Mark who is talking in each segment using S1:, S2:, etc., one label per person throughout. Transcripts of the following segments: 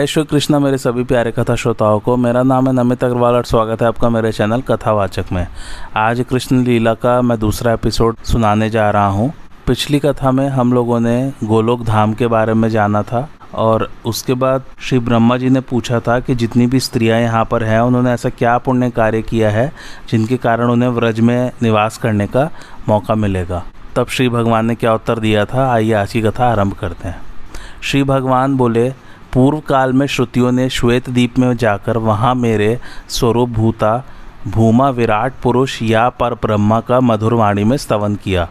S1: जय श्री कृष्ण। मेरे सभी प्यारे कथा श्रोताओं को मेरा नाम है नमित अग्रवाल और स्वागत है आपका मेरे चैनल कथावाचक में। आज कृष्ण लीला का मैं दूसरा एपिसोड सुनाने जा रहा हूँ। पिछली कथा में हम लोगों ने गोलोक धाम के बारे में जाना था और उसके बाद श्री ब्रह्मा जी ने पूछा था कि जितनी भी स्त्रियाँ यहाँ पर हैं, उन्होंने ऐसा क्या पुण्य कार्य किया है जिनके कारण उन्हें व्रज में निवास करने का मौका मिलेगा। तब श्री भगवान ने क्या उत्तर दिया था? आइए आज की कथा आरंभ करते हैं। श्री भगवान बोले पूर्व काल में श्रुतियों ने श्वेत द्वीप में जाकर वहाँ मेरे स्वरूप भूता भूमा, विराट, पुरुष या पर ब्रह्मा का मधुर वाणी में स्तवन किया।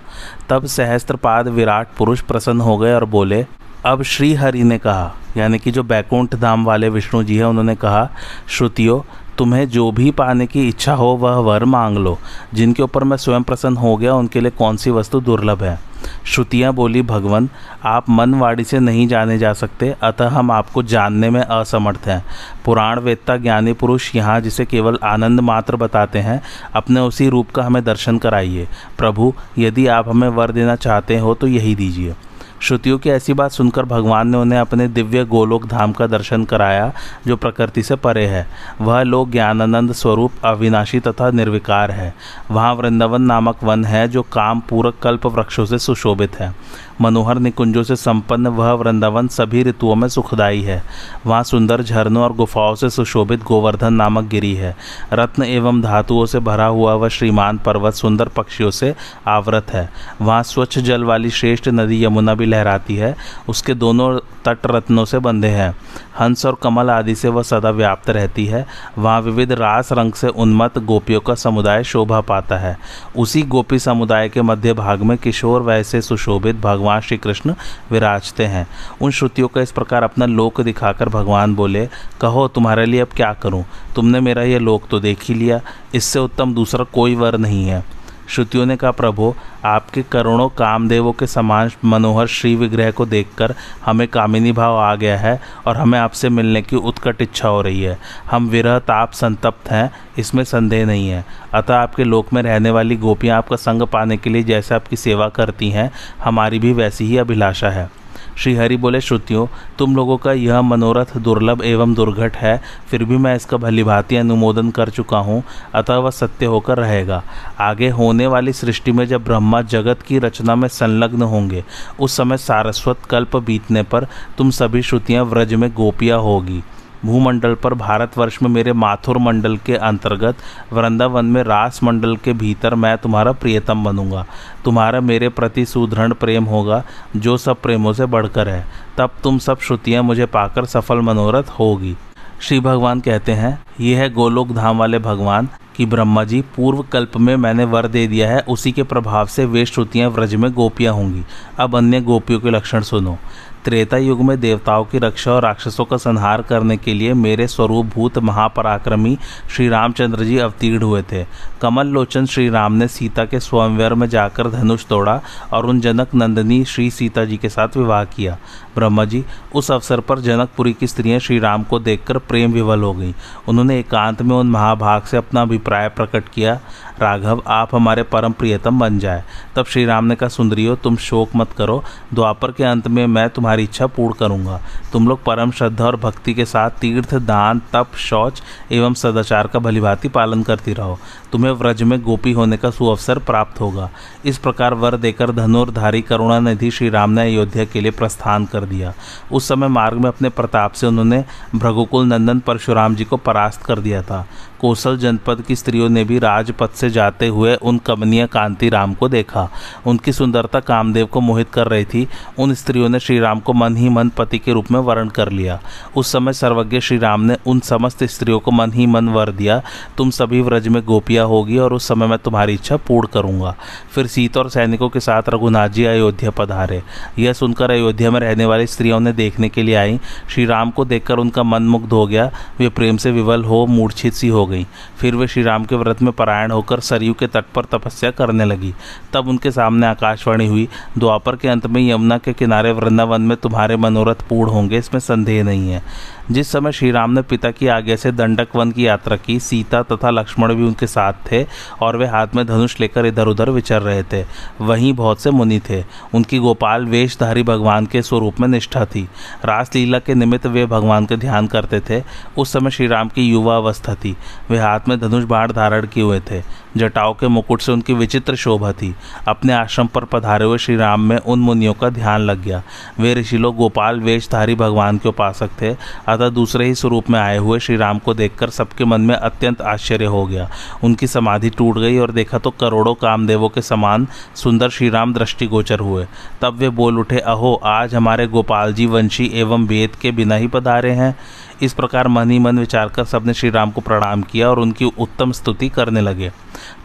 S1: तब सहस्त्रपाद विराट पुरुष प्रसन्न हो गए और बोले, अब श्री हरि ने कहा, यानी कि जो बैकुंठ धाम वाले विष्णु जी हैं, उन्होंने कहा, श्रुतियों, तुम्हें जो भी पाने की इच्छा हो, वह वर मांग लो। जिनके ऊपर मैं स्वयं प्रसन्न हो गया, उनके लिए कौन सी वस्तु दुर्लभ है? श्रुतियाँ बोली, भगवान, आप मनवाड़ी से नहीं जाने जा सकते, अतः हम आपको जानने में असमर्थ हैं। पुराण वेत्ता ज्ञानी पुरुष यहाँ जिसे केवल आनंद मात्र बताते हैं, अपने उसी रूप का हमें दर्शन कराइए। प्रभु, यदि आप हमें वर देना चाहते हो तो यही दीजिए। श्रुतियों की ऐसी बात सुनकर भगवान ने उन्हें अपने दिव्य गोलोक धाम का दर्शन कराया, जो प्रकृति से परे है। वह लोक ज्ञानानंद स्वरूप अविनाशी तथा निर्विकार है। वहाँ वृंदावन नामक वन है, जो काम पूरक कल्प वृक्षों से सुशोभित है। मनोहर निकुंजों से संपन्न वह वृंदावन सभी ऋतुओं में सुखदायी है। वहाँ सुंदर झरनों और गुफाओं से सुशोभित गोवर्धन नामक गिरी है। रत्न एवं धातुओं से भरा हुआ वह श्रीमान पर्वत सुंदर पक्षियों से आवृत है। वहाँ स्वच्छ जल वाली श्रेष्ठ नदी यमुना भी लहराती है। उसके दोनों तट रत्नों से बंधे हैं। हंस और कमल आदि से वह सदा व्याप्त रहती है। वहाँ विविध रास रंग से उन्मत्त गोपियों का समुदाय शोभा पाता है। उसी गोपी समुदाय के मध्य भाग में किशोर वैसे सुशोभित भगवान श्री कृष्ण विराजते हैं। उन श्रुतियों का इस प्रकार अपना लोक दिखाकर भगवान बोले, कहो, तुम्हारे लिए अब क्या करूँ? तुमने मेरा यह लोक तो देख ही लिया। इससे उत्तम दूसरा कोई वर नहीं है। श्रुतियों ने कहा, प्रभो, आपके करोड़ों कामदेवों के समान मनोहर श्री विग्रह को देखकर हमें कामिनी भाव आ गया है और हमें आपसे मिलने की उत्कट इच्छा हो रही है। हम विरह ताप संतप्त हैं, इसमें संदेह नहीं है। अतः आपके लोक में रहने वाली गोपियाँ आपका संग पाने के लिए जैसे आपकी सेवा करती हैं, हमारी भी वैसी ही अभिलाषा है। श्रीहरि बोले, श्रुतियों, तुम लोगों का यह मनोरथ दुर्लभ एवं दुर्घट है, फिर भी मैं इसका भली भलीभांति अनुमोदन कर चुका हूँ, अतः वह सत्य होकर रहेगा। आगे होने वाली सृष्टि में जब ब्रह्मा जगत की रचना में संलग्न होंगे, उस समय सारस्वत कल्प बीतने पर तुम सभी श्रुतियाँ व्रज में गोपियाँ होगी। भूमंडल पर भारतवर्ष में मेरे माथुर मंडल के अंतर्गत वृंदावन में रास मंडल के भीतर मैं तुम्हारा प्रियतम बनूँगा। तुम्हारा मेरे प्रति सुदृढ़ प्रेम होगा, जो सब प्रेमों से बढ़कर है। तब तुम सब श्रुतियाँ मुझे पाकर सफल मनोरथ होगी। श्री भगवान कहते हैं ये है गोलोक धाम वाले भगवान कि ब्रह्मा जी, पूर्व कल्प में मैंने वर दे दिया है, उसी के प्रभाव से वे श्रुतियाँ व्रज में गोपियाँ होंगी। अब अन्य गोपियों के लक्षण सुनो। त्रेता युग में देवताओं की रक्षा और राक्षसों का संहार करने के लिए मेरे स्वरूप भूत महापराक्रमी श्री रामचंद्र जी अवतीर्ण हुए थे। कमल लोचन श्री राम ने सीता के स्वयंवर में जाकर धनुष तोड़ा और उन जनक नंदिनी श्री सीता जी के साथ विवाह किया। ब्रह्मा जी, उस अवसर पर जनकपुरी की स्त्रियाँ श्री राम को देखकर प्रेम विवल हो गईं। उन्होंने एकांत में उन महाभाग से अपना अभिप्राय प्रकट किया, राघव, आप हमारे परम प्रियतम बन जाए। तब श्री राम ने कहा, सुंदरियो, तुम शोक मत करो, द्वापर के अंत में मैं तुम्हारी इच्छा पूर्ण करूँगा। तुम लोग परम श्रद्धा और भक्ति के साथ तीर्थ, दान, तप, शौच एवं सदाचार का भलीभांति पालन करती रहो। तुम्हें व्रज में गोपी होने का सुअवसर प्राप्त होगा। इस प्रकार वर देकर धनुर्धारी करुणा निधि श्री राम ने अयोध्या के लिए प्रस्थान कर दिया। उस समय मार्ग में अपने प्रताप से उन्होंने भ्रघुकुल नंदन परशुराम जी को परास्त कर दिया था। कौशल जनपद की स्त्रियों ने भी राजपथ से जाते हुए उन कमनीय कांति राम को देखा। उनकी सुंदरता कामदेव को मोहित कर रही थी। उन स्त्रियों ने श्री राम को मन ही मन पति के रूप में वर्ण कर लिया। उस समय सर्वज्ञ श्री राम ने उन समस्त स्त्रियों को मन ही मन वर दिया, तुम सभी व्रज में गोपियाँ होगी और उस समय मैं तुम्हारी इच्छा पूर्ण करूँगा। फिर सीता और सैनिकों के साथ रघुनाथ जी अयोध्या पधारे। यह सुनकर अयोध्या में रहने वाली स्त्रियों उन्हें देखने के लिए आई। श्री राम को देखकर उनका मन मुग्ध हो गया। वे प्रेम से विवल हो, मूर्छित सी हो गई। फिर वे श्री राम के व्रत में परायण होकर सरयू के तट पर तपस्या करने लगी। तब उनके सामने आकाशवाणी हुई। द्वापर के अंत में यमुना के किनारे वृंदावन में तुम्हारे मनोरथ पूर्ण होंगे, इसमें संदेह नहीं है। जिस समय श्री राम ने पिता की आज्ञा से दंडक वन की यात्रा की, सीता तथा लक्ष्मण भी उनके साथ थे और वे हाथ में धनुष लेकर इधर उधर विचर रहे थे। वहीं बहुत से मुनि थे। उनकी गोपाल वेशधारी भगवान के स्वरूप में निष्ठा थी। रासलीला के निमित्त वे भगवान के ध्यान करते थे। उस समय श्री राम की युवा अवस्था थी। वे हाथ में धनुष बाढ़ धारण किए हुए थे। जटाओं के मुकुट से उनकी विचित्र शोभा थी। अपने आश्रम पर पधारे हुए श्री राम में उन मुनियों का ध्यान लग गया। वे ऋषि लोग गोपाल वेशधारी भगवान के उपासक थे, अतः दूसरे ही स्वरूप में आए हुए श्री राम को देखकर सबके मन में अत्यंत आश्चर्य हो गया। उनकी समाधि टूट गई और देखा तो करोड़ों कामदेवों के समान सुंदर श्री राम दृष्टिगोचर हुए। तब वे बोल उठे, अहो, आज हमारे गोपाल जी वंशी एवं वेद के बिना ही पधारे हैं। इस प्रकार मन ही मन विचार कर सबने श्री राम को प्रणाम किया और उनकी उत्तम स्तुति करने लगे।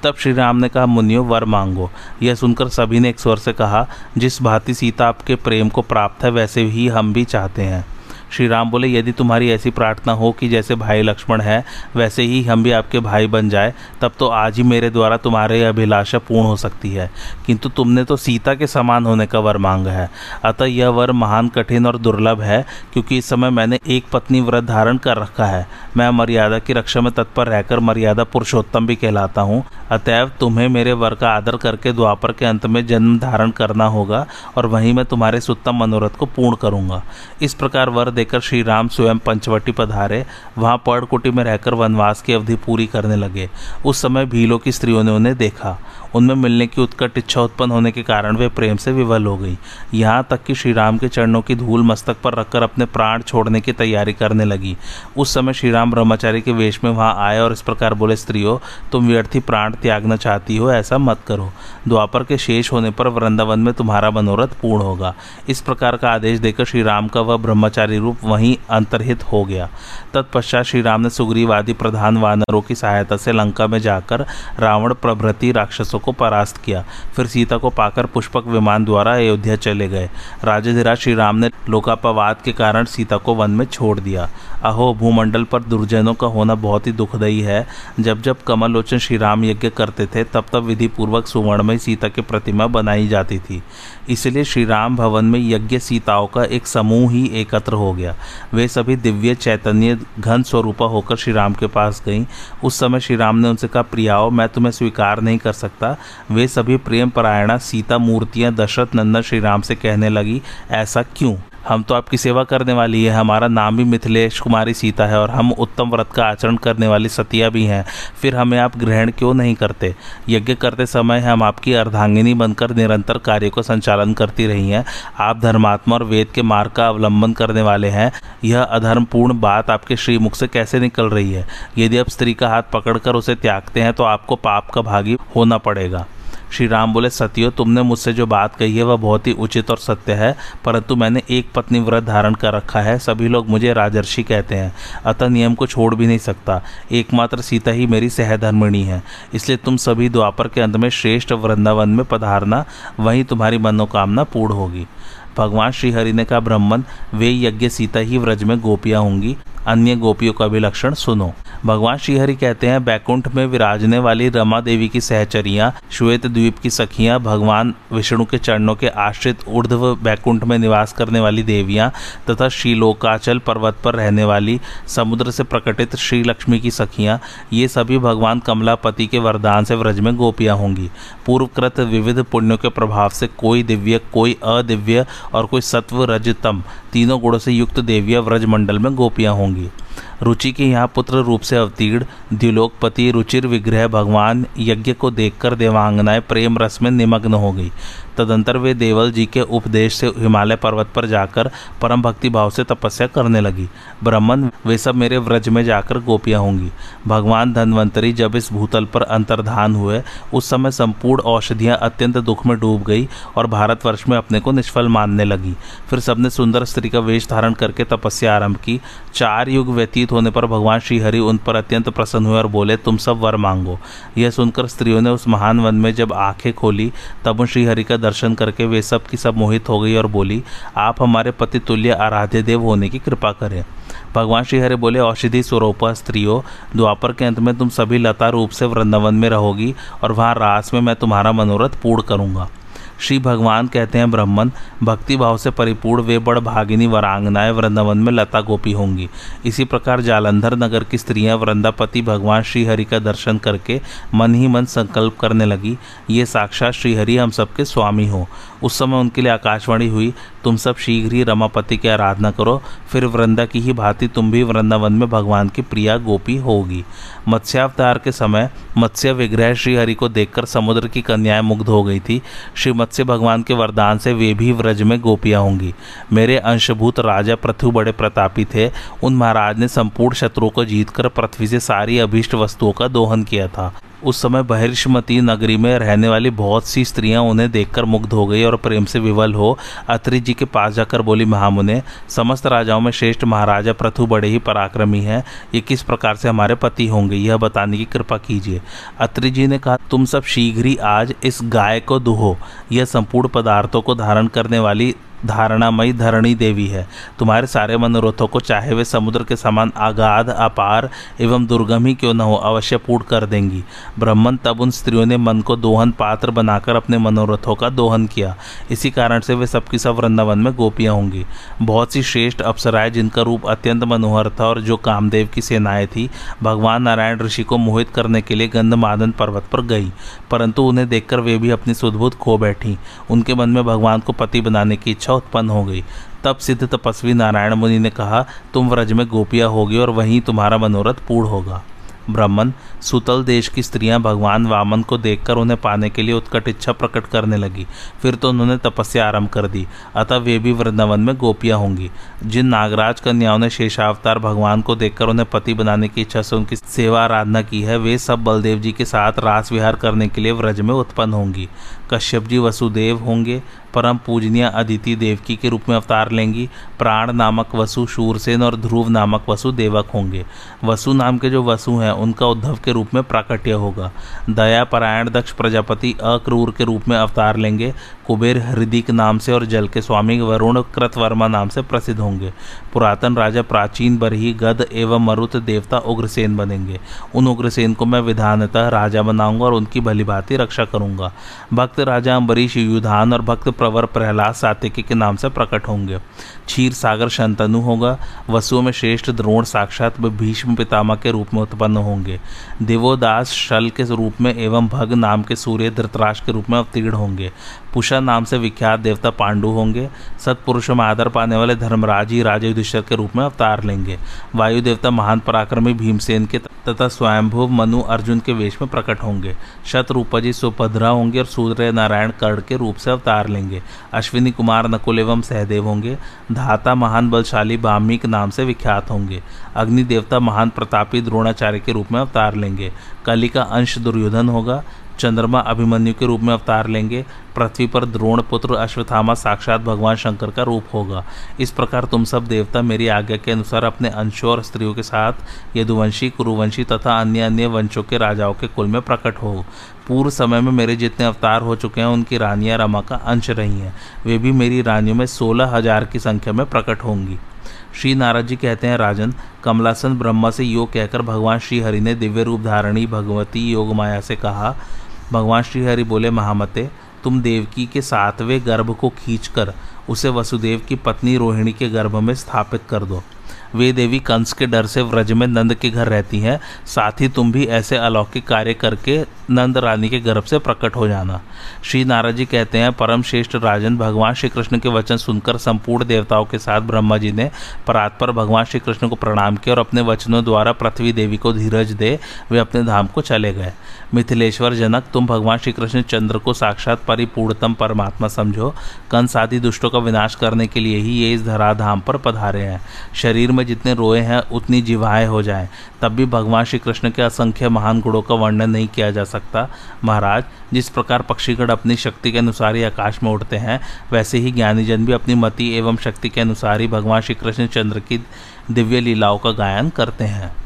S1: तब श्री राम ने कहा, मुनियो, वर मांगो। यह सुनकर सभी ने एक स्वर से कहा, जिस भांति सीता आपके प्रेम को प्राप्त है, वैसे ही हम भी चाहते हैं। श्री राम बोले, यदि तुम्हारी ऐसी प्रार्थना हो कि जैसे भाई लक्ष्मण है, वैसे ही हम भी आपके भाई बन जाए, तब तो आज ही मेरे द्वारा तुम्हारे अभिलाषा पूर्ण हो सकती है। किंतु तुमने तो सीता के समान होने का वर मांगा है। अतः यह वर महान, कठिन और दुर्लभ है, क्योंकि इस समय मैंने एक पत्नी व्रत धारण कर रखा है। मैं मर्यादा की रक्षा में तत्पर रहकर मर्यादा पुरुषोत्तम भी कहलाता हूँ। अतएव तुम्हें मेरे वर का आदर करके द्वापर के अंत में जन्म धारण करना होगा, और वहीं मैं तुम्हारे सुत्तम मनोरथ को पूर्ण करूँगा। इस प्रकार वर देकर श्री राम स्वयं पंचवटी पधारे, वहाँ पर्णकुटी में रहकर वनवास की अवधि पूरी करने लगे। उस समय भीलों की स्त्रियों ने उन्हें देखा। उनमें मिलने की उत्कट इच्छा उत्पन्न होने के कारण वे प्रेम से विवल हो गई। यहाँ तक कि श्री राम के चरणों की धूल मस्तक पर रखकर अपने प्राण छोड़ने की तैयारी करने लगी। उस समय श्री राम ब्रह्मचारी के वेश में वहाँ आए और इस प्रकार बोले, स्त्रियों, तुम व्यर्थी प्राण त्यागना चाहती हो, ऐसा मत करो। द्वापर के शेष होने पर वृंदावन में तुम्हारा मनोरथ पूर्ण होगा। इस प्रकार का आदेश देकर श्री राम का वह ब्रह्मचारी रूप वहीं अंतर्हित हो गया। तत्पश्चात श्री राम ने सुग्रीव आदि प्रधान वानरों की सहायता से लंका में जाकर रावण प्रभृति राक्षसों को परास्त किया। फिर सीता को पाकर पुष्पक विमान द्वारा अयोध्या चले गए। राजाधिराज श्री राम ने लोकापवाद के कारण सीता को वन में छोड़ दिया। अहो, भूमंडल पर दुर्जनों का होना बहुत ही दुखदायी है। जब जब कमलोचन श्री राम यज्ञ करते थे, तब तब विधि पूर्वक सुवर्णमय सीता की प्रतिमा बनाई जाती थी। इसलिए श्री राम भवन में यज्ञ सीताओं का एक समूह ही एकत्र हो गया। वे सभी दिव्य चैतन्य घन स्वरूपा होकर श्री राम के पास गईं। उस समय श्री राम ने उनसे कहा प्रियाओ मैं तुम्हें स्वीकार नहीं कर सकता। वे सभी प्रेम परायणा सीता मूर्तियाँ दशरथ नंदन श्री राम से कहने लगी, ऐसा क्यों? हम तो आपकी सेवा करने वाली है। हमारा नाम भी मिथिलेश कुमारी सीता है और हम उत्तम व्रत का आचरण करने वाली सतिया भी हैं। फिर हमें आप ग्रहण क्यों नहीं करते? यज्ञ करते समय हम आपकी अर्धांगिनी बनकर निरंतर कार्य को संचालन करती रही हैं। आप धर्मात्मा और वेद के मार्ग का अवलंबन करने वाले हैं। यह अधर्मपूर्ण बात आपके श्रीमुख से कैसे निकल रही है? यदि आप स्त्री का हाथ पकड़कर उसे त्यागते हैं तो आपको पाप का भागी होना पड़ेगा। श्री राम बोले, सत्यो, तुमने मुझसे जो बात कही है, वह बहुत ही उचित और सत्य है, परंतु मैंने एक पत्नी व्रत धारण कर रखा है, सभी लोग मुझे राजर्षि कहते हैं, अतः नियम को छोड़ भी नहीं सकता, एकमात्र सीता ही मेरी सहधर्मिणी है, इसलिए तुम सभी द्वापर के अंत में श्रेष्ठ वृंदावन में पधारना, वहीं तुम्हारी मनोकामना पूर्ण होगी। भगवान श्रीहरि ने कहा ब्राह्मण वे यज्ञ सीता ही व्रज में गोपियाँ होंगी अन्य गोपियों का भी लक्षण सुनो। भगवान श्रीहरि कहते हैं, बैकुंठ में विराजने वाली रमा देवी की सहचरियाँ, श्वेत द्वीप की सखियाँ, भगवान विष्णु के चरणों के आश्रित ऊर्ध्व बैकुंठ में निवास करने वाली देवियाँ तथा श्रीलोकाचल पर्वत पर रहने वाली समुद्र से प्रकटित श्री लक्ष्मी की सखियाँ, ये सभी भगवान कमलापति के वरदान से व्रज में गोपियाँ होंगी। पूर्वकृत विविध पुण्यों के प्रभाव से कोई दिव्य, कोई अदिव्य और कोई सत्व रजतम तीनों गुणों से युक्त देवियाँ व्रज मंडल में गोपियाँ होंगी। रुचि के यहाँ पुत्र रूप से अवतीर्ण, द्विलोकपति, रुचिर विग्रह भगवान यज्ञ को देखकर देवांगनाएँ प्रेम रस में निमग्न हो गई। तदंतर वे देवल जी के उपदेश से हिमालय पर्वत पर जाकर परम भक्ति भाव से तपस्या करने लगी। ब्राह्मण, वे सब मेरे व्रज में जाकर गोपियाँ होंगी। भगवान धनवंतरी जब इस भूतल पर अंतर्धान हुए, उस समय संपूर्ण औषधियाँ अत्यंत दुख में डूब गई और भारतवर्ष में अपने को निष्फल मानने लगी। फिर सबने सुंदर स्त्री का वेश धारण करके तपस्या आरंभ की। चार युग व्यतीत होने पर भगवान श्रीहरि उन पर अत्यंत प्रसन्न हुए और बोले, तुम सब वर मांगो। यह सुनकर स्त्रियों ने उस महान वन में जब आँखें खोली, तब उन श्रीहरि का दर्शन करके वे सब की सब मोहित हो गई और बोली, आप हमारे पति तुल्य आराध्य देव होने की कृपा करें। भगवान श्री श्रीहरि बोले, औषधि स्वरूपा स्त्रियों, द्वापर के अंत में तुम सभी लता रूप से वृंदावन में रहोगी और वहाँ रास में मैं तुम्हारा मनोरथ पूर्ण करूँगा। श्री भगवान कहते हैं, ब्राह्मण भक्ति भाव से परिपूर्ण वे बड़ भागिनी वरांगनाएँ वृंदावन में लता गोपी होंगी। इसी प्रकार जालंधर नगर की स्त्रियाँ वृंदापति भगवान श्रीहरि का दर्शन करके मन ही मन संकल्प करने लगी, ये साक्षात श्रीहरि हम सबके स्वामी हो। उस समय उनके लिए आकाशवाणी हुई, तुम सब शीघ्र ही रमापति की आराधना करो, फिर वृंदा की ही भांति तुम भी वृंदावन में भगवान की प्रिया गोपी होगी। मत्स्यावतार के समय मत्स्य विग्रह श्रीहरि को देखकर समुद्र की कन्याएँ मुग्ध हो गई थी। श्री मत्स्य भगवान के वरदान से वे भी व्रज में गोपियाँ होंगी। मेरे अंशभूत राजा पृथ्वी बड़े प्रतापी थे। उन महाराज ने संपूर्ण शत्रुओं को जीतकर पृथ्वी से सारी अभीष्ट वस्तुओं का दोहन किया था। उस समय बहिर्षमती नगरी में रहने वाली बहुत सी स्त्रियाँ उन्हें देखकर मुग्ध हो गई और प्रेम से विवल हो। अत्रि जी के पास जाकर बोली, महामुने, समस्त राजाओं में श्रेष्ठ महाराजा प्रथु बड़े ही पराक्रमी हैं। ये किस प्रकार से हमारे पति होंगे, यह बताने की कृपा कीजिए। अत्रि जी ने कहा, तुम सब शीघ्र ही आज इस गाय को दुहो। यह संपूर्ण पदार्थों को धारण करने वाली धारणामयी धरणी देवी है। तुम्हारे सारे मनोरथों को चाहे वे समुद्र के समान आगाध अपार एवं दुर्गम ही क्यों न हो, अवश्य पूर्ण कर देंगी। ब्राह्मण तब उन स्त्रियों ने मन को दोहन पात्र बनाकर अपने मनोरथों का दोहन किया। इसी कारण से वे सबकी सब वृंदावन में गोपियाँ होंगी। बहुत सी श्रेष्ठ अप्सराएँ जिनका रूप अत्यंत मनोहर था और जो कामदेव की सेनाएँ थी, भगवान नारायण ऋषि को मोहित करने के लिए गंधमादन पर्वत पर गई। परंतु उन्हें देखकर वे भी अपनी सुदबुद खो बैठी। उनके मन में भगवान को पति बनाने की इच्छा उत्पन्न हो गई। तब सिद्ध तपस्वी नारायण मुनि ने कहा, तुम व्रज में गोपिया होगी और वहीं तुम्हारा मनोरथ पूर्ण होगा। ब्राह्मण, सुतल देश की स्त्रियाँ भगवान वामन को देखकर उन्हें पाने के लिए उत्कट इच्छा प्रकट करने लगी। फिर तो उन्होंने तपस्या आरंभ कर दी। अतः वे भी वृंदावन में गोपियाँ होंगी। जिन नागराज कन्याओं ने शेषावतार भगवान को देखकर उन्हें पति बनाने की इच्छा से उनकी सेवा आराधना की है, वे सब बलदेव जी के साथ रास विहार करने के लिए व्रज में उत्पन्न होंगी। कश्यप जी वसुदेव होंगे, परम पूजनीय अदिति देवकी के रूप में अवतार लेंगी, प्राण नामक वसु शूरसेन और ध्रुव नामक वसु देवक होंगे। वसु नाम के जो वसु हैं, उनका उद्धव के रूप में प्राकट्य होगा। दया परायण दक्ष प्रजापति अक्रूर के रूप में अवतार लेंगे कुबेर हृदिक नाम से और जल के स्वामी वरुण कृतवर्मा नाम से प्रसिद्ध होंगे। पुरातन राजा प्राचीन बरही गद एवं मरुत देवता उग्रसेन बनेंगे। उन उग्रसेन को मैं विधानतः राजा बनाऊँगा और उनकी भलीभांति रक्षा करूँगा। भक्त राजा अम्बरीश युधान और भक्त प्रवर प्रहलाद सातिकी के नाम से प्रकट होंगे। क्षीर सागर शंतनु होगा। वसुओं में श्रेष्ठ द्रोण साक्षात भीष्म पितामह के रूप में उत्पन्न होंगे। देवोदास शल के रूप में एवं भग नाम के सूर्य धृतराज के रूप में अवतीर्ण होंगे। पुषा नाम से विख्यात देवता पांडु होंगे। सत्पुरुषों में आदर पाने वाले धर्मराज ही राजा युधिष्ठर के रूप में अवतार लेंगे। वायु देवता महान पराक्रमी भीमसेन के तथा स्वयंभुव मनु अर्जुन के वेश में प्रकट होंगे। शतरूपजी सुभद्रा होंगे और सूर्य नारायण कर्ण के रूप से अवतार लेंगे। अश्विनी कुमार नकुल एवं सहदेव होंगे। धाता महान बलशाली बामिक नाम से विख्यात होंगे। अग्नि देवता महान प्रतापी द्रोणाचार्य के रूप में अवतार लेंगे। कली का अंश दुर्योधन होगा। चंद्रमा अभिमन्यु के रूप में अवतार लेंगे। पृथ्वी पर द्रोण पुत्र अश्वत्थामा साक्षात भगवान शंकर का रूप होगा। इस प्रकार तुम सब देवता मेरी आज्ञा के अनुसार अपने अंशों और स्त्रियों के साथ यदुवंशी, कुरुवंशी तथा अन्य अन्य वंशों के राजाओं के कुल में प्रकट हो। पूर्व समय में मेरे जितने अवतार हो चुके हैं, उनकी रानियाँ रमा का अंश रही हैं। वे भी मेरी रानियों में सोलह हज़ार की संख्या में प्रकट होंगी। श्री नारद जी कहते हैं, राजन, कमलासन ब्रह्मा से योग कहकर भगवान श्री हरि ने दिव्य रूप धारणी भगवती योग माया से कहा भगवान श्रीहरि बोले, महामते, तुम देवकी के सातवें गर्भ को खींचकर उसे वसुदेव की पत्नी रोहिणी के गर्भ में स्थापित कर दो। वे देवी कंस के डर से व्रज में नंद के घर रहती हैं, साथ ही तुम भी ऐसे अलौकिक कार्य करके नंद रानी के गर्भ से प्रकट हो जाना। श्री नारद जी कहते हैं परम श्रेष्ठ राजन, भगवान श्री कृष्ण के वचन सुनकर संपूर्ण देवताओं के साथ ब्रह्मा जी ने परात्पर भगवान श्री कृष्ण को प्रणाम किया और अपने वचनों द्वारा पृथ्वी देवी को धीरज दे वे अपने धाम को चले गए। मिथिलेश्वर जनक, तुम भगवान श्री कृष्ण चंद्र को साक्षात परिपूर्णतम परमात्मा समझो। कंस आदि दुष्टों का विनाश करने के लिए ही ये इस धराधाम पर पधारे हैं। शरीर में जितने रोए हैं, उतनी जिवाएँ हो जाएँ। तब भी भगवान श्री कृष्ण के असंख्य महान गुणों का वर्णन नहीं किया जा सकता महाराज। जिस प्रकार पक्षीगण अपनी शक्ति के अनुसार ही आकाश में उड़ते हैं, वैसे ही ज्ञानीजन भी अपनी मति एवं शक्ति के अनुसार ही भगवान श्री कृष्ण चंद्र की दिव्य लीलाओं का गायन करते हैं।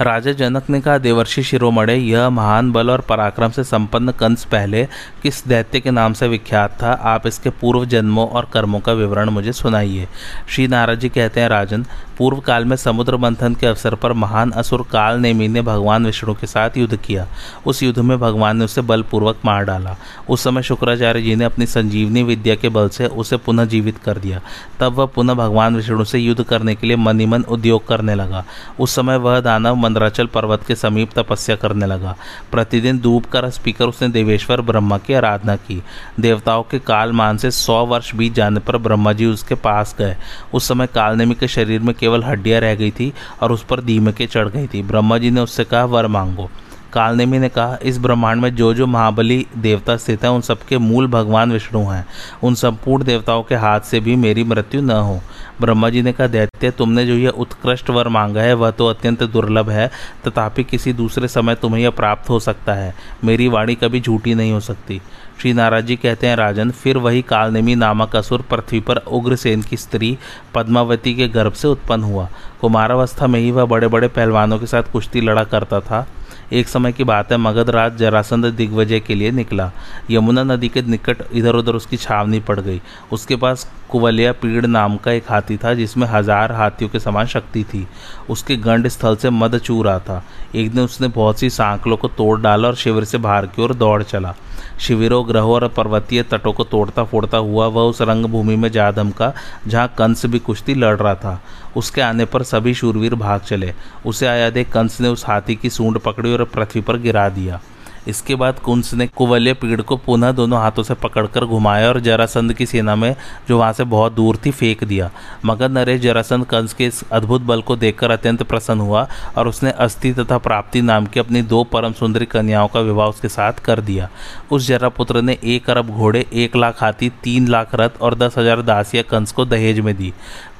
S1: राजा जनक ने कहा, देवर्षि शिरोमणे, यह महान बल और पराक्रम से संपन्न कंस पहले किस दैत्य के नाम से विख्यात था? आप इसके पूर्व जन्मों और कर्मों का विवरण मुझे सुनाइए। श्री नारद जी कहते हैं, राजन, पूर्व काल में समुद्र मंथन के अवसर पर महान असुर काल नेमी ने भगवान विष्णु के साथ युद्ध किया। उस युद्ध में भगवान ने उसे बलपूर्वक मार डाला। उस समय शुक्राचार्य जी ने अपनी संजीवनी विद्या के बल से उसे पुनः जीवित कर दिया। तब वह पुनः भगवान विष्णु से युद्ध करने के लिए मनीमन उद्योग करने लगा। उस समय वह दानव मंदराचल पर्वत के समीप तपस्या करने लगा। प्रतिदिन धूप का रस पीकर उसने देवेश्वर ब्रह्मा की आराधना की। देवताओं के काल मान से सौ वर्ष बीत जाने पर ब्रह्मा जी उसके पास गए। उस समय कालनेमी के शरीर में केवल हड्डियाँ रह गई थी और उस पर दीमकें चढ़ गई थी। ब्रह्मा जी ने उससे कहा, वर मांगो। कालनेमी ने कहा, इस ब्रह्मांड में जो जो महाबली देवता स्थित हैं, उन सबके मूल भगवान विष्णु हैं। उन संपूर्ण देवताओं के हाथ से भी मेरी मृत्यु न हो। ब्रह्मा जी ने कहा, दैत्य, तुमने जो यह उत्कृष्ट वर मांगा है, वह तो अत्यंत दुर्लभ है। तथापि किसी दूसरे समय तुम्हें यह प्राप्त हो सकता है। मेरी वाणी कभी झूठी नहीं हो सकती। श्री नाराज़ जी कहते हैं, राजन, फिर वही कालनेमी नामक असुर पृथ्वी पर उग्रसेन की स्त्री पद्मावती के गर्भ से उत्पन्न हुआ। कुमारावस्था में ही वह बड़े बड़े पहलवानों के साथ कुश्ती लड़ा करता था। एक समय की बात है, मगध राज जरासंध दिग्विजय के लिए निकला। यमुना नदी के निकट इधर उधर उसकी छावनी पड़ गई। उसके पास कुवलिया पीड़ नाम का एक हाथी था, जिसमें हज़ार हाथियों के समान शक्ति थी। उसके गंड स्थल से मद चू रहा था। एक दिन उसने बहुत सी सांकलों को तोड़ डाला और शिविर से बाहर की ओर दौड़ चला। शिविरों, ग्रहों और पर्वतीय तटों को तोड़ता फोड़ता हुआ वह उस रंगभूमि में जा धमका, जहाँ कंस भी कुश्ती लड़ रहा था। उसके आने पर सभी शूरवीर भाग चले। उसे आया देख कंस ने उस हाथी की सूंड पकड़ी और पृथ्वी पर गिरा दिया। इसके बाद कुंस ने कुवल्य पीड़ को पुनः दोनों हाथों से पकड़कर घुमाया और जरासंध की सेना में, जो वहाँ से बहुत दूर थी, फेंक दिया। मगर नरेश जरासंध कंस के इस अद्भुत बल को देखकर अत्यंत प्रसन्न हुआ और उसने अस्थि तथा प्राप्ति नाम की अपनी दो परम सुंदरी कन्याओं का विवाह उसके साथ कर दिया। उस जरापुत्र ने एक अरब घोड़े, एक लाख हाथी, तीन लाख रथ और दस हज़ार दासिया कंस को दहेज में दी।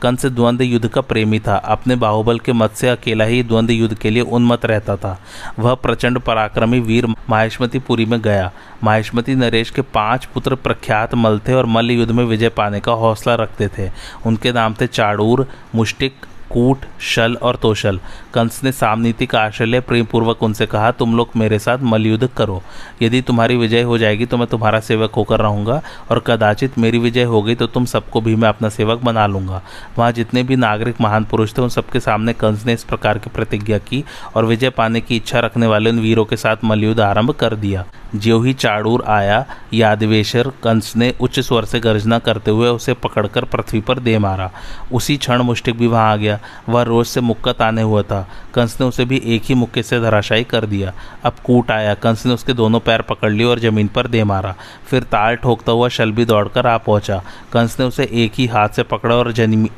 S1: कंस द्वंद युद्ध का प्रेमी था। अपने बाहुबल के मत से अकेला ही द्वंद युद्ध के लिए उन्मत रहता था। वह प्रचंड पराक्रमी वीर माहेश्मतीपुरी में गया। माहेशमती नरेश के पाँच पुत्र प्रख्यात मल थे और मल्ल युद्ध में विजय पाने का हौसला रखते थे। उनके नाम थे चाड़ूर, मुष्टिक कूट, शल और तोशल। कंस ने सामनीति का आश्रय प्रेम पूर्वक उनसे कहा, तुम लोग मेरे साथ मलयुद्ध करो। यदि तुम्हारी विजय हो जाएगी तो मैं तुम्हारा सेवक होकर रहूँगा, और कदाचित मेरी विजय हो गई तो तुम सबको भी मैं अपना सेवक बना लूँगा। वहाँ जितने भी नागरिक महान पुरुष थे, उन सबके सामने कंस ने इस प्रकार की प्रतिज्ञा की, और विजय पाने की इच्छा रखने वाले उन वीरों के साथ मलयुद्ध आरंभ कर दिया। ज्यो ही चाड़ूर आया यादवेश्वर कंस ने उच्च स्वर से गर्जना करते हुए उसे पकड़कर पृथ्वी पर दे मारा। उसी क्षण मुष्टिक भी वहाँ आ गया। वह रोज से मुक्का ताने हुआ था। कंस ने उसे भी एक ही मुक्के से धराशायी कर दिया। अब कूट आया। कंस ने उसके दोनों पैर पकड़ लिए और ज़मीन पर दे मारा। फिर ताल ठोकता हुआ शल भी दौड़कर आ पहुँचा। कंस ने उसे एक ही हाथ से पकड़ा और जनी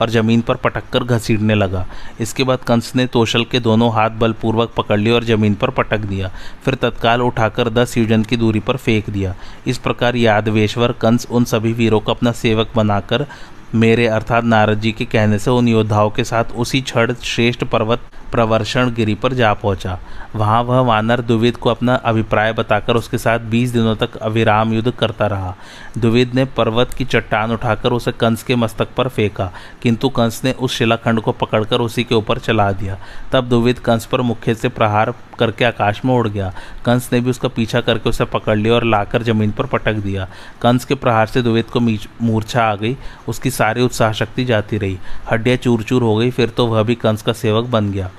S1: और ज़मीन पर पटक कर घसीटने लगा। इसके बाद कंस ने तोशल के दोनों हाथ बलपूर्वक पकड़ लिए और ज़मीन पर पटक दिया। फिर तत्काल उठाकर दस युजन की दूरी पर फेंक दिया। इस प्रकार यादवेश्वर कंस उन सभी वीरों को अपना सेवक बनाकर मेरे अर्थात नारद जी के कहने से उन योद्धाओं के साथ उसी क्षण श्रेष्ठ पर्वत प्रवर्षण गिरी पर जा पहुँचा। वहाँ वह वानर दुविद को अपना अभिप्राय बताकर उसके साथ 20 दिनों तक अविराम युद्ध करता रहा। दुविद ने पर्वत की चट्टान उठाकर उसे कंस के मस्तक पर फेंका, किंतु कंस ने उस शिलाखंड को पकड़कर उसी के ऊपर चला दिया। तब दुविद कंस पर मुख्य से प्रहार करके आकाश में उड़ गया। कंस ने भी उसका पीछा करके उसे पकड़ लिया और लाकर ज़मीन पर पटक दिया। कंस के प्रहार से दुविद को मूर्छा आ गई। उसकी सारी उत्साह शक्ति जाती रही। हड्डियाँ चूर चूर हो गई, फिर तो वह भी कंस का सेवक बन गया।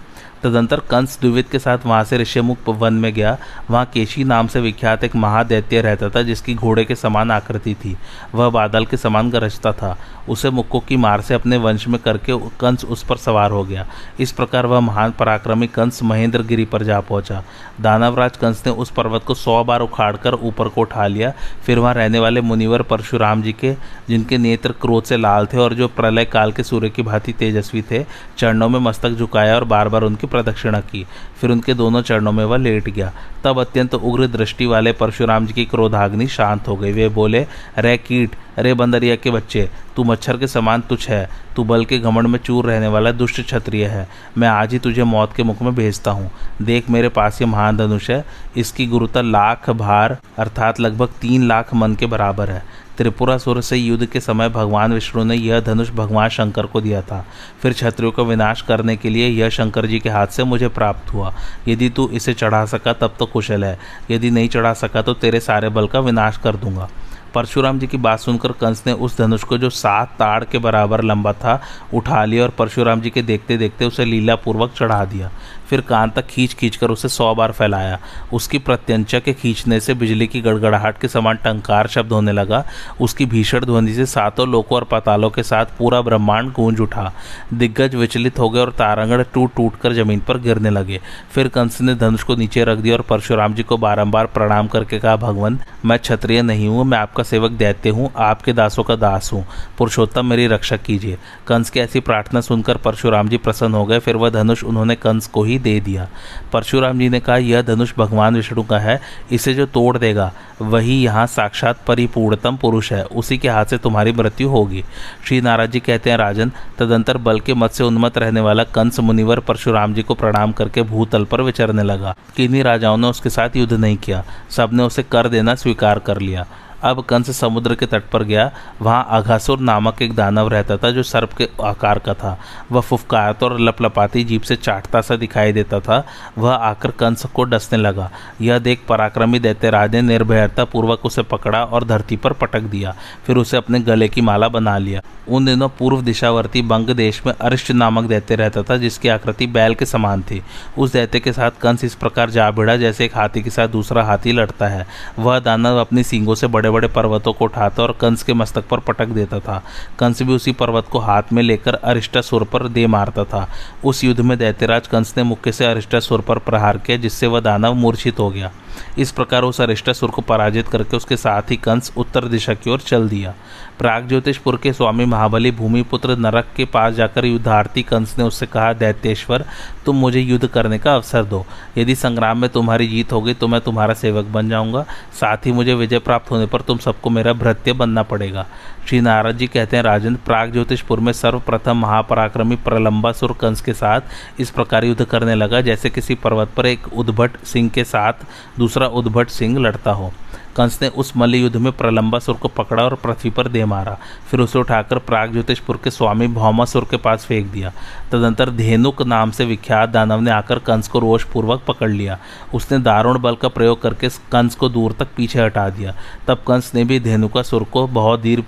S1: तदंतर कंस द्विविद के साथ वहाँ से ऋषिमुख वन में गया। वहाँ केशी नाम से विख्यात एक महादैत्य रहता था, जिसकी घोड़े के समान आकृति थी। वह बादल के समान गरजता था। उसे मुक्कों की मार से अपने वंश में करके कंस उस पर सवार हो गया। इस प्रकार वह महान पराक्रमी कंस महेंद्र गिरी पर जा पहुँचा। दानवराज कंस ने उस पर्वत को सौ बार उखाड़कर ऊपर को उठा लिया। फिर वहाँ रहने वाले मुनिवर परशुराम जी के, जिनके नेत्र क्रोध से लाल थे और जो प्रलय काल के सूर्य की भांति तेजस्वी थे, चरणों में मस्तक झुकाया और बार बार उनकी प्रदक्षिणा की। फिर उनके दोनों चरणों में वह लेट गया। तब अत्यंत उग्र दृष्टि वाले परशुराम जी की क्रोधाग्नि शांत हो गई। वे बोले रे कीट, अरे बंदरिया के बच्चे, तू मच्छर के समान तुच्छ है। तू बल के घमंड में चूर रहने वाला दुष्ट क्षत्रिय है। मैं आज ही तुझे मौत के मुख में भेजता हूँ। देख मेरे पास ये महान धनुष है। इसकी गुरुता लाख भार, अर्थात लगभग तीन लाख मन के बराबर है। त्रिपुरासुर से युद्ध के समय भगवान विष्णु ने यह धनुष भगवान शंकर को दिया था। फिर क्षत्रियों का विनाश करने के लिए यह शंकर जी के हाथ से मुझे प्राप्त हुआ। यदि तू इसे चढ़ा सका, तब तो कुशल है। यदि नहीं चढ़ा सका तो तेरे सारे बल का विनाश कर दूँगा। परशुराम जी की बात सुनकर कंस ने उस धनुष को जो सात ताड़ के बराबर लंबा था, उठा लिया और परशुराम जी के देखते देखते उसे लीला पूर्वक चढ़ा दिया। फिर कान तक खींच खींच कर उसे सौ बार फैलाया। उसकी प्रत्यंचा के खींचने से बिजली की गड़गड़ाहट के समान टंकार शब्द होने लगा। उसकी भीषण ध्वनि से सातों लोकों और पातालों के साथ पूरा ब्रह्मांड गूंज उठा। दिग्गज विचलित हो गए और तारांगण टूट टूट कर ज़मीन पर गिरने लगे। फिर कंस ने धनुष को नीचे रख दिया और परशुराम जी को बारम्बार प्रणाम करके कहा, भगवान, मैं क्षत्रिय नहीं हूँ, मैं आपका सेवक दैत्य हूँ, आपके दासों का दास हूँ। पुरुषोत्तम, मेरी रक्षा कीजिए। कंस की ऐसी प्रार्थना सुनकर परशुराम जी प्रसन्न हो गए, फिर वह धनुष उन्होंने कंस को ही दे दिया। परशुराम जी ने कहा, यह धनुष भगवान विष्णु का है, इसे जो तोड़ देगा, वही यहाँ साक्षात परिपूर्णतम पुरुष है, उसी के हाथ से तुम्हारी मृत्यु होगी। श्री नाराज़ जी कहते हैं, राजन, तदंतर बल के मत से उन्मत रहने वाला कंस मुनिवर परशुराम जी को प्रणाम करके भूतल पर विचरने लगा। किन्हीं राजाओं ने उसके साथ युद्ध नहीं किया, सबने उसे कर देना स्वीकार कर लिया। अब कंस समुद्र के तट पर गया। वहाँ अघासुर नामक एक दानव रहता था, जो सर्प के आकार का था। वह फुफकारता और लपलपाती जीप से चाटता सा दिखाई देता था। वह आकर कंस को डसने लगा। यह देख पराक्रमी दैत्यराज ने निर्भयता पूर्वक उसे पकड़ा और धरती पर पटक दिया। फिर उसे अपने गले की माला बना लिया। उन दिनों पूर्व दिशावर्ती बंग देश में अरिष्ट नामक दैत्य रहता था, जिसकी आकृति बैल के समान थी। उस दैत्य के साथ कंस इस प्रकार जा भिड़ा जैसे एक हाथी के साथ दूसरा हाथी लड़ता है। वह दानव अपनी सींगों से बड़े बड़े पर्वतों को उठाता और कंस के मस्तक पर पटक देता था। कंस भी उसी पर्वत को हाथ में लेकर अरिष्टासुर पर दे मारता था। उस युद्ध में दैत्यराज कंस ने मुक्के से अरिष्टासुर पर प्रहार किया, जिससे वह दानव मूर्छित हो गया। इस प्रकार उस अरिष्टासुर को पराजित करके उसके साथ ही कंस उत्तर दिशा की ओर चल दिया। प्राग ज्योतिषपुर के स्वामी महाबली भूमिपुत्र नरक के पास जाकर युद्धार्थी कंस ने उससे कहा, दैत्येश्वर, तुम मुझे युद्ध करने का अवसर दो। यदि संग्राम में तुम्हारी जीत होगी तो मैं तुम्हारा सेवक बन जाऊँगा। साथ ही मुझे विजय प्राप्त होने पर तुम सबको मेरा भृत्य बनना पड़ेगा। श्री नारद जी कहते हैं राजन प्राग ज्योतिषपुर में सर्वप्रथम महापराक्रमी प्रलंबासुर कंस के साथ इस प्रकार युद्ध करने लगा, जैसे किसी पर्वत पर एक उद्भट सिंह के साथ दूसरा उद्भट सिंह लड़ता हो। कंस ने उस मल्ल युद्ध में प्रलंबासुर को पकड़ा और पृथ्वी पर दे मारा। फिर उसे उठाकर प्राग ज्योतिषपुर के स्वामी भौमासुर के पास फेंक दिया। तदंतर धेनुक नाम से विख्यात दानव ने आकर कंस को रोषपूर्वक पकड़ लिया। उसने दारुण बल का प्रयोग करके कंस को दूर तक पीछे हटा दिया। तब कंस ने भी धेनुका सुर को बहुत देर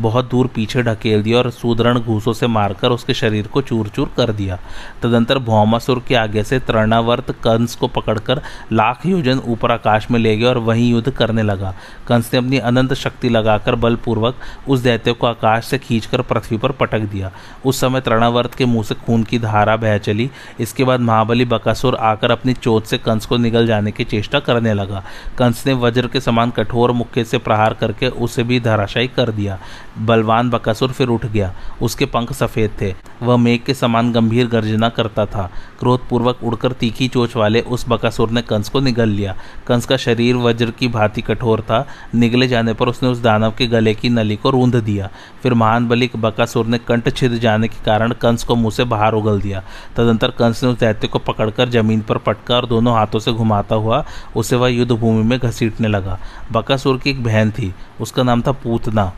S1: बहुत दूर पीछे ढकेल दिया और सुदृढ़ घूसों से मारकर उसके शरीर को चूर चूर कर दिया। तदंतर भौमासुर के आगे से तृणावर्त कंस को पकड़कर लाख योजन ऊपर आकाश में ले गया और वहीं युद्ध करने लगा। कंस ने अपनी अनंत शक्ति लगाकर बलपूर्वक उस दैत्य को आकाश से खींचकर पृथ्वी पर पटक दिया। उस समय तृणावर्त के मुँह से खून की धारा बह चली। इसके बाद महाबली बकासुर आकर अपनी चोट से कंस को निगल जाने की चेष्टा करने लगा। कंस ने वज्र के समान कठोर मुक्के से प्रहार करके उसे भी धराशायी कर दिया। बलवान बकासुर फिर उठ गया। उसके पंख सफ़ेद थे। वह मेघ के समान गंभीर गर्जना करता था। क्रोधपूर्वक उड़कर तीखी चोच वाले उस बकासुर ने कंस को निगल लिया। कंस का शरीर वज्र की भांति कठोर था। निगले जाने पर उसने उस दानव के गले की नली को रूंध दिया। फिर महान बलिक बकासुर ने कंठ छिद जाने के कारण कंस को मुँह से बाहर उगल दिया। तदंतर कंस ने उस दैत्य को पकड़कर ज़मीन पर पटका और दोनों हाथों से घुमाता हुआ उसे वह युद्ध भूमि में घसीटने लगा। बकासुर की एक बहन थी। उसका नाम था पूतना।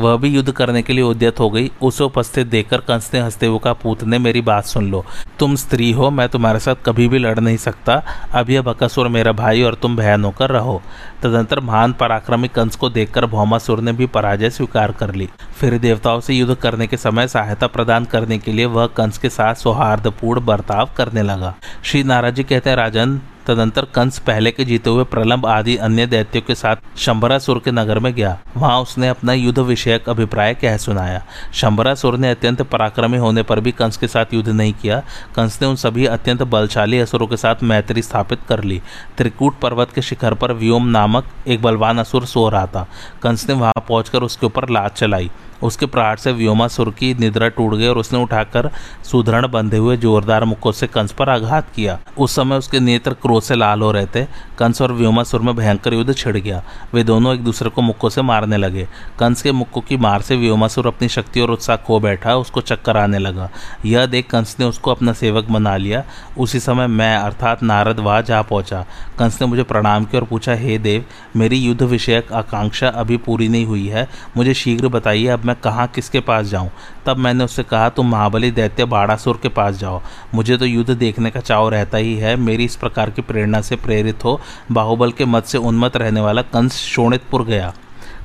S1: वह भी युद्ध करने के लिए उद्यत हो गई। उसे उपस्थित देखकर कंस ने हँसते हुए कहा पूत ने मेरी बात सुन लो। तुम स्त्री हो, मैं तुम्हारे साथ कभी भी लड़ नहीं सकता। अब यह बकासुर मेरा भाई और तुम बहन होकर रहो। तदंतर महान पराक्रमी कंस को देखकर भौमासुर ने भी पराजय स्वीकार कर ली। फिर देवताओं से युद्ध करने के समय सहायता प्रदान करने के लिए वह कंस के साथ सौहार्दपूर्ण बर्ताव करने लगा। श्री नाराजी कहते हैं, राजन तदंतर कंस पहले के जीते हुए प्रलंब आदि अन्य दैत्यों के साथ शंबरासुर के नगर में गया। वहाँ उसने अपना युद्ध विषयक अभिप्राय कह सुनाया। शंबरासुर ने अत्यंत पराक्रमी होने पर भी कंस के साथ युद्ध नहीं किया। कंस ने उन सभी अत्यंत बलशाली असुरों के साथ मैत्री स्थापित कर ली। त्रिकूट पर्वत के शिखर पर व्योम नामक एक बलवान असुर सो रहा था। कंस ने वहाँ पहुंचकर उसके ऊपर लात चलाई। उसके प्रहार से व्योमासुर की निद्रा टूट गई और उसने उठाकर सुदृढ़ बंधे हुए जोरदार मुक्कों से कंस पर आघात किया। उस समय उसके नेत्र क्रोध से लाल हो रहे थे। कंस और व्योमासुर में भयंकर युद्ध छिड़ गया। वे दोनों एक दूसरे को मुक्कों से मारने लगे। कंस के मुक्कों की मार से व्योमासुर अपनी शक्ति और उत्साह खो बैठा, उसको चक्कर आने लगा। यह देख कंस ने उसको अपना सेवक बना लिया। उसी समय मैं, अर्थात नारद वहाँ जा पहुँचा। कंस ने मुझे प्रणाम किया और पूछा, हे देव, मेरी युद्ध विषयक आकांक्षा अभी पूरी नहीं हुई है। मुझे शीघ्र बताइए, अब मैं कहाँ, किसके पास जाऊँ? तब मैंने उससे कहा, तुम महाबली दैत्य बाड़ासुर के पास जाओ। मुझे तो युद्ध देखने का चाव रहता ही है। मेरी इस प्रकार की प्रेरणा से प्रेरित हो। बाहुबल के मत से उन्मत रहने वाला कंस शोणितपुर गया।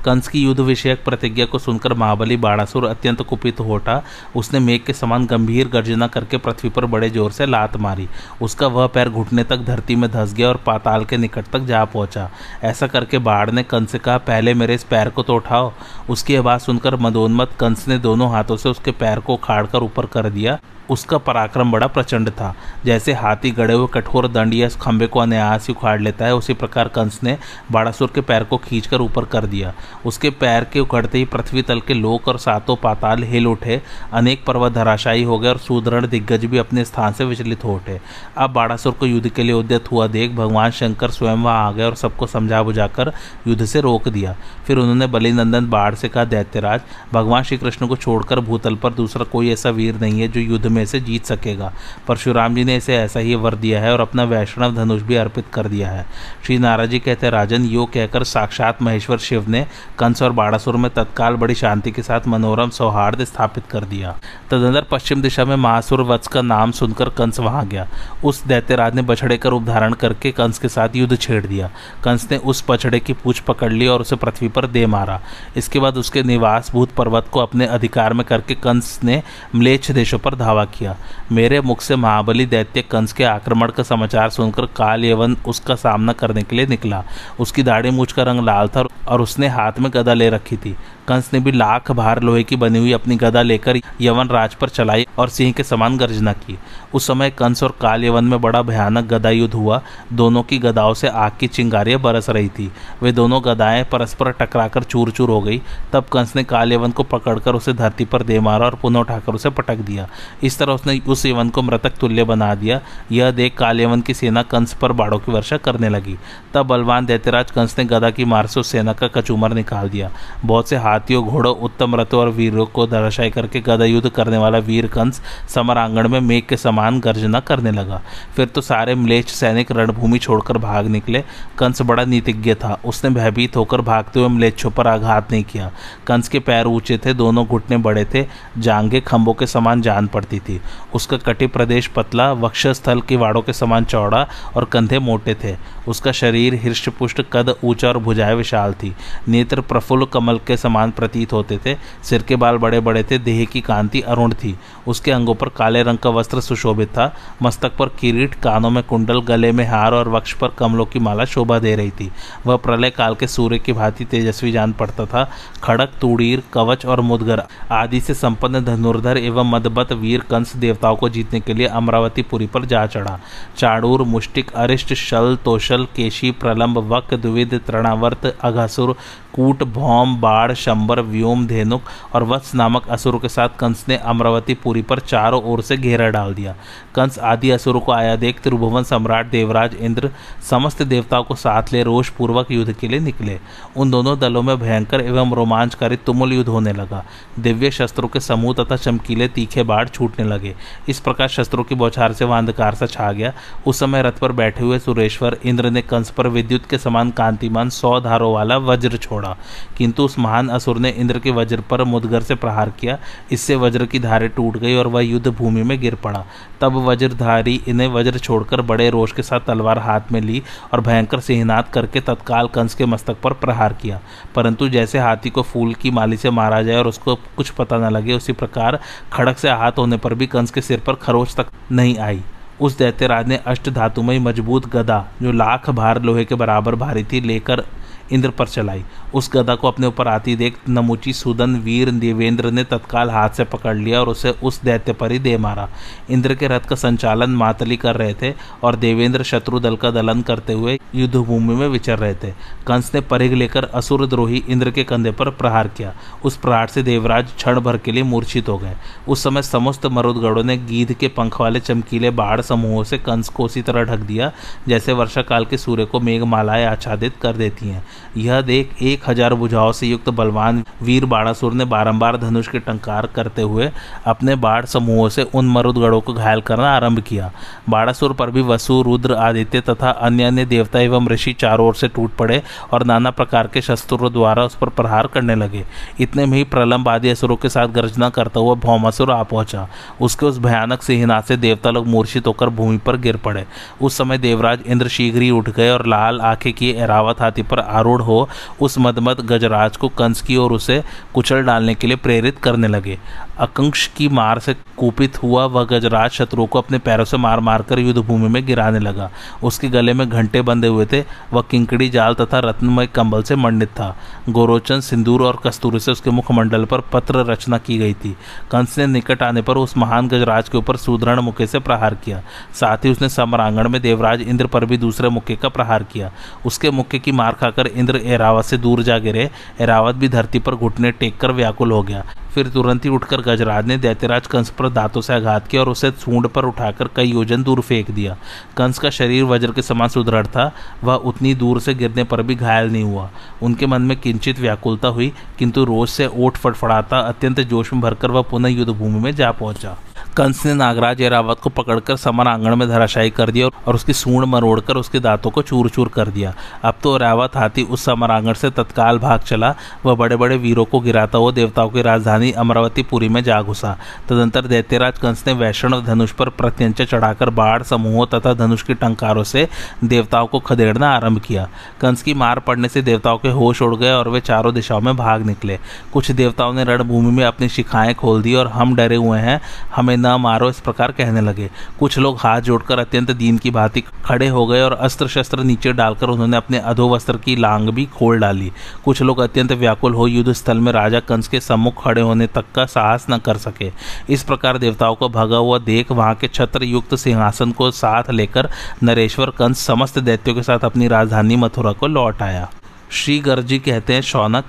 S1: कंस की युद्ध विषयक प्रतिज्ञा को सुनकर महाबली बाड़ासुर अत्यंत कुपित होटा उसने मेघ के समान गंभीर गर्जना करके पृथ्वी पर बड़े ज़ोर से लात मारी। उसका वह पैर घुटने तक धरती में धस गया और पाताल के निकट तक जा पहुँचा। ऐसा करके बाढ़ ने कंस से कहा, पहले मेरे इस पैर को तो उठाओ। उसकी आवाज़ सुनकर मदोन्मत कंस ने दोनों हाथों से उसके पैर को उखाड़कर ऊपर कर दिया। उसका पराक्रम बड़ा प्रचंड था। जैसे हाथी गड़े हुए कठोर दंड या खंबे को अनायास ही उखाड़ लेता है, उसी प्रकार कंस ने बाड़ासुर के पैर को खींचकर ऊपर कर दिया। उसके पैर के उखड़ते ही पृथ्वी तल के लोक और सातों पाताल हिल उठे, अनेक पर्वत धराशायी हो गए और सुदृढ़ दिग्गज भी अपने स्थान से विचलित हो उठे। अब बाड़ासुर को युद्ध के लिए उद्यत हुआ देख भगवान शंकर स्वयं वहाँ आ गए और सबको समझा बुझाकर युद्ध से रोक दिया। फिर उन्होंने बलिनंदन बाढ़ से कहा, दैत्यराज, भगवान श्री कृष्ण को छोड़कर भूतल पर दूसरा कोई ऐसा वीर नहीं है जो युद्ध में से जीत सकेगा। परशुराम जी ने इसे ऐसा ही वर दिया है और अपना वैष्णव धनुष भी अर्पित कर दिया है। श्री नाराजी कहते राजन, यो कहकर साक्षात महेश्वर शिव ने कंस और बाड़ासुर में तत्काल बड़ी शांति के साथ मनोरम सौहार्द स्थापित कर दिया। तदंतर पश्चिम दिशा में महासुर वत्स का नाम सुनकर कंस वहाँ गया। उस दैत्यराज ने बछड़े का रूप धारण करके कंस के साथ युद्ध छेड़ दिया। कंस ने उस बछड़े की पूछ पकड़ ली और उसे पृथ्वी पर दे मारा। इसके बाद उसके निवास भूत पर्वत को अपने अधिकार में करके कंस ने म्लेच्छ देशों पर धावा किया। मेरे मुख से महाबली दैत्य कंस के आक्रमण का समाचार सुनकर काल यवन उसका सामना करने के लिए निकला। उसकी दाढ़ी मूछ का रंग लाल था और उसने हाथ गदा ले रखी थी। कंस ने भी लाख भार लोहे की बनी हुई अपनी गदा लेकर यवन राज पर चलाई और सिंह के समान गर्जना की। उस समय कंस और काल यवन में बड़ा भयानक गदा युद्ध हुआ। दोनों की गदाओं से आग की चिंगारियाँ बरस रही थी। वे दोनों गदाएँ परस्पर टकराकर चूर चूर हो गई। तब कंस ने काल यवन को पकड़कर उसे धरती पर दे मारा और पुनः उठाकर उसे पटक दिया। इस तरह उसने उस यवन को मृतक तुल्य बना दिया। यह देख काल यवन की सेना कंस पर बाड़ों की वर्षा करने लगी। तब बलवान दैत्यराज कंस ने गदा की मार से उस सेना का कचूमर निकाल दिया। बहुत से हाथियों घोड़ों, उत्तम रथों और वीरों को दर्शाई करके गदा युद्ध करने वाला वीर कंस समर आंगण में मेघ के समान गर्जना करने लगा। फिर तो सारे म्लेच्छ सैनिक रणभूमि छोड़कर भाग निकले। कंस बड़ा नीतिज्ञ था। उसने भयभीत होकर भागते हुए म्लेच्छों पर आघात नहीं किया। कंस के पैर ऊँचे थे, दोनों घुटने बड़े थे जांगे खंभों के समान जान पड़ती थी। उसका कटि प्रदेश पतला, वक्षस्थल की वाड़ों के समान चौड़ा और कंधे मोटे थे। उसका शरीर हृष्टपुष्ट, कद ऊँचा और भुजाएँ विशाल थी। नेत्र प्रफुल्ल कमल के समान प्रतीत होते थे। सिर के बाल बड़े बड़े थे, देह की कांति अरुण थी। उसके अंगों पर काले रंग का वस्त्र सुशोभित था। मस्तक पर किरीट, कानों में कुंडल, गले में हार और वक्ष पर कमलों की माला शोभा दे रही थी। वह प्रलय काल के सूर्य की भांति तेजस्वी जान पड़ता था। खड़क, तूड़ीर, कवच और मुदगर आदि से संपन्न धनुर्धर एवं मदबत वीर कंस देवताओं को जीतने के लिए अमरावती पुरी पर जा चढ़ा। चाड़ूर, मुष्टिक, अरिष्ट, शल, तोशल, केशी, प्रलंब वक द्विविध, तृणावर्त, अघासुर, कूट, भौम, बाढ़ शंबर व्योम धेनुक और वत्स नामक असुरों के साथ कंस ने अमरावती पुरी पर चारों ओर से घेरा डाल दिया। कंस आदि असुरों को आया देख त्रिभुवन सम्राट देवराज इंद्र समस्त देवताओं को साथ ले रोष पूर्वक युद्ध के लिए निकले। उन दोनों दलों में भयंकर एवं रोमांचकारी तुमुल युद्ध होने लगा। दिव्य शस्त्रों के समूह तथा चमकीले तीखे बाढ़ छूटने लगे। इस प्रकार शस्त्रों की बौछार से वह अंधकार सा छा गया। उस समय रथ पर बैठे हुए सुरेश्वर इंद्र ने कंस पर विद्युत के समान कांतिमान सौ धारों वाला वज्र छोड़ा। किंतु उस महान असुर ने इंद्र के वज्र पर मुदगर से प्रहार किया। इससे वज्र की धारे टूट गई और वह युद्ध भूमि में गिर पड़ा। तब वज्रधारी इन्हें वज्र छोड़कर बड़े रोष के साथ तलवार हाथ में ली और भयंकर सिंहनाद करके तत्काल कंस के मस्तक पर प्रहार किया। परंतु जैसे हाथी को फूल की माली से मारा जाए और उसको कुछ पता न लगे, उसी प्रकार खड़क से आहत होने पर भी कंस के सिर पर खरोच तक नहीं आई। उस दैत्यराज ने अष्ट धातुमय मज़बूत गदा, जो लाख भार लोहे के बराबर भारी थी, लेकर इंद्र पर चलाई। उस गदा को अपने ऊपर आती देख नमुची सुदन वीर देवेंद्र ने तत्काल हाथ से पकड़ लिया और उसे उस दैत्य पर ही दे मारा। इंद्र के रथ का संचालन मातली कर रहे थे और देवेंद्र शत्रु दल का दलन करते हुए युद्ध भूमि में विचर रहे थे। कंस ने परिघ लेकर असुर द्रोही इंद्र के कंधे पर प्रहार किया। उस प्रहार से देवराज क्षण भर के लिए मूर्छित हो गए। उस समय समस्त मरुदगढ़ों ने गीध के पंख वाले चमकीले बाढ़ समूहों से कंस को उसी तरह ढक दिया, जैसे वर्षा काल के सूर्य को मेघमालाएँ आच्छादित कर देती हैं। यह देख एक हज़ार बुझाओं से युक्त बलवान वीर बाणासुर ने बारंबार धनुष के टंकार करते हुए अपने बाढ़ समूहों से उन मरुदगढ़ों को घायल करना आरंभ किया। बाणासुर पर भी वसु, रुद्र, आदित्य तथा अन्य अन्य देवता एवं ऋषि चारों ओर से टूट पड़े और नाना प्रकार के शस्त्रों द्वारा उस पर प्रहार करने लगे। इतने में ही प्रलंब आदि असुरों के साथ गर्जना करता हुआ भौमासुर आ पहुँचा। उसके उस भयानक सिंहनाथ से देवता लोग मूर्छित होकर भूमि पर गिर पड़े। उस समय देवराज इंद्र शीघ्र ही उठ गए और लाल आँखें किए एरावत हाथी पर आरूढ़ हो, उस मदमद गजराज को कंस की ओर उसे कुचल डालने के लिए प्रेरित करने लगे। अकंश की मार से कुपित हुआ वह गजराज शत्रु को अपने पैरों से मार मार कर युद्ध भूमि में गिराने लगा। उसके गले में घंटे बंधे हुए थे। वह किंकड़ी जाल तथा रत्नमय कंबल से मंडित था। गोरोचन, सिंदूर और कस्तूरी से उसके मुखमंडल पर पत्र रचना की गई थी। कंस ने निकट आने पर उस महान गजराज के ऊपर सुदृढ़ मुक्के से प्रहार किया। साथ ही उसने समरांगण में देवराज इंद्र पर भी दूसरे मुक्के का प्रहार किया। उसके मुक्के की मार खाकर इंद्र एरावत से दूर जा गिरे। एरावत भी धरती पर घुटने टेक कर व्याकुल हो गया। फिर तुरंत ही उठकर गजराज ने दैत्यराज कंस पर दांतों से आघात किया और उसे सूंड पर उठाकर कई योजन दूर फेंक दिया। कंस का शरीर वज्र के समान सुदृढ़ था। वह उतनी दूर से गिरने पर भी घायल नहीं हुआ। उनके मन में किंचित व्याकुलता हुई, किंतु रोज से ओठ फटफड़ाता अत्यंत जोश में भरकर वह पुनः युद्ध भूमि में जा पहुँचा। कंस ने नागराज एरावत को पकड़कर समर आंगण में धराशायी कर दिया और उसकी सूंड मरोड़कर उसके दांतों को चूर चूर कर दिया। अब तो एरावत हाथी उस समर आंगण से तत्काल भाग चला। वह बड़े बड़े वीरों को गिराता हुआ देवताओं की राजधानी अमरावतीपुरी में जा घुसा। तदंतर दैत्यराज कंस ने वैष्णव धनुष पर प्रत्यंच चढ़ाकर बाढ़ समूहों तथा धनुष की टंकारों से देवताओं को खदेड़ना आरंभ किया। कंस की मार पड़ने से देवताओं के होश उड़ गए और वे चारों दिशाओं में भाग निकले। कुछ देवताओं ने रणभूमि में अपनी शिखाएँ खोल दी और हम डरे हुए हैं। हमें न मारो इस प्रकार कहने लगे। कुछ लोग हाथ जोड़कर अत्यंत दीन की भांति खड़े हो गए और अस्त्र शस्त्र नीचे डालकर उन्होंने अपने अधोवस्त्र की लांग भी खोल डाली। कुछ लोग अत्यंत व्याकुल हो युद्ध स्थल में राजा कंस के सम्मुख खड़े होने तक का साहस न कर सके। इस प्रकार देवताओं को भगा हुआ देख वहाँ के छत्र युक्त सिंहासन को साथ लेकर नरेश्वर कंस समस्त दैत्यों के साथ अपनी राजधानी मथुरा को लौट आया। श्री गर्जी कहते हैं, शौनक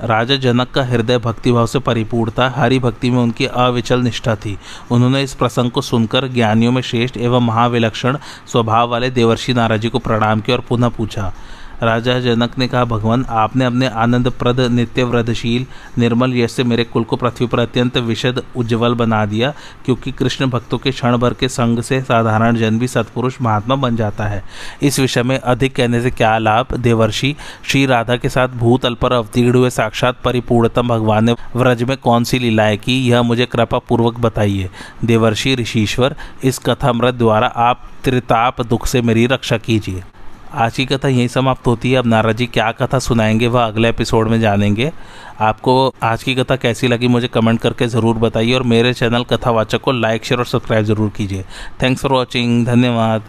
S1: राजा जनक का हृदय भक्तिभाव से परिपूर्ण था। हरि भक्ति में उनकी अविचल निष्ठा थी। उन्होंने इस प्रसंग को सुनकर ज्ञानियों में श्रेष्ठ एवं महाविलक्षण स्वभाव वाले देवर्षि नाराजी को प्रणाम किया और पुनः पूछा राजा जनक ने कहा, भगवान, आपने अपने आनंद प्रद नित्य व्रतशील निर्मल यश से मेरे कुल को पृथ्वी पर अत्यंत विशद, उज्जवल बना दिया, क्योंकि कृष्ण भक्तों के क्षण भर के संग से साधारण जन भी सत्पुरुष महात्मा बन जाता है। इस विषय में अधिक कहने से क्या लाभ? देवर्षि, श्री राधा के साथ भूतल पर अवतीर्ण हुए साक्षात परिपूर्णतम भगवान ने व्रज में कौन सी लीलाएँ की, यह मुझे कृपा पूर्वक बताइए। देवर्षि, ऋषिश्वर, इस कथामृत द्वारा आप त्रिताप दुख से मेरी रक्षा कीजिए। आज की कथा यहीं समाप्त होती है। अब नारा जी क्या कथा सुनाएँगे वह अगले एपिसोड में जानेंगे। आपको आज की कथा कैसी लगी मुझे कमेंट करके ज़रूर बताइए और मेरे चैनल कथावाचक को लाइक, शेयर और सब्सक्राइब ज़रूर कीजिए। थैंक्स फॉर वॉचिंग धन्यवाद।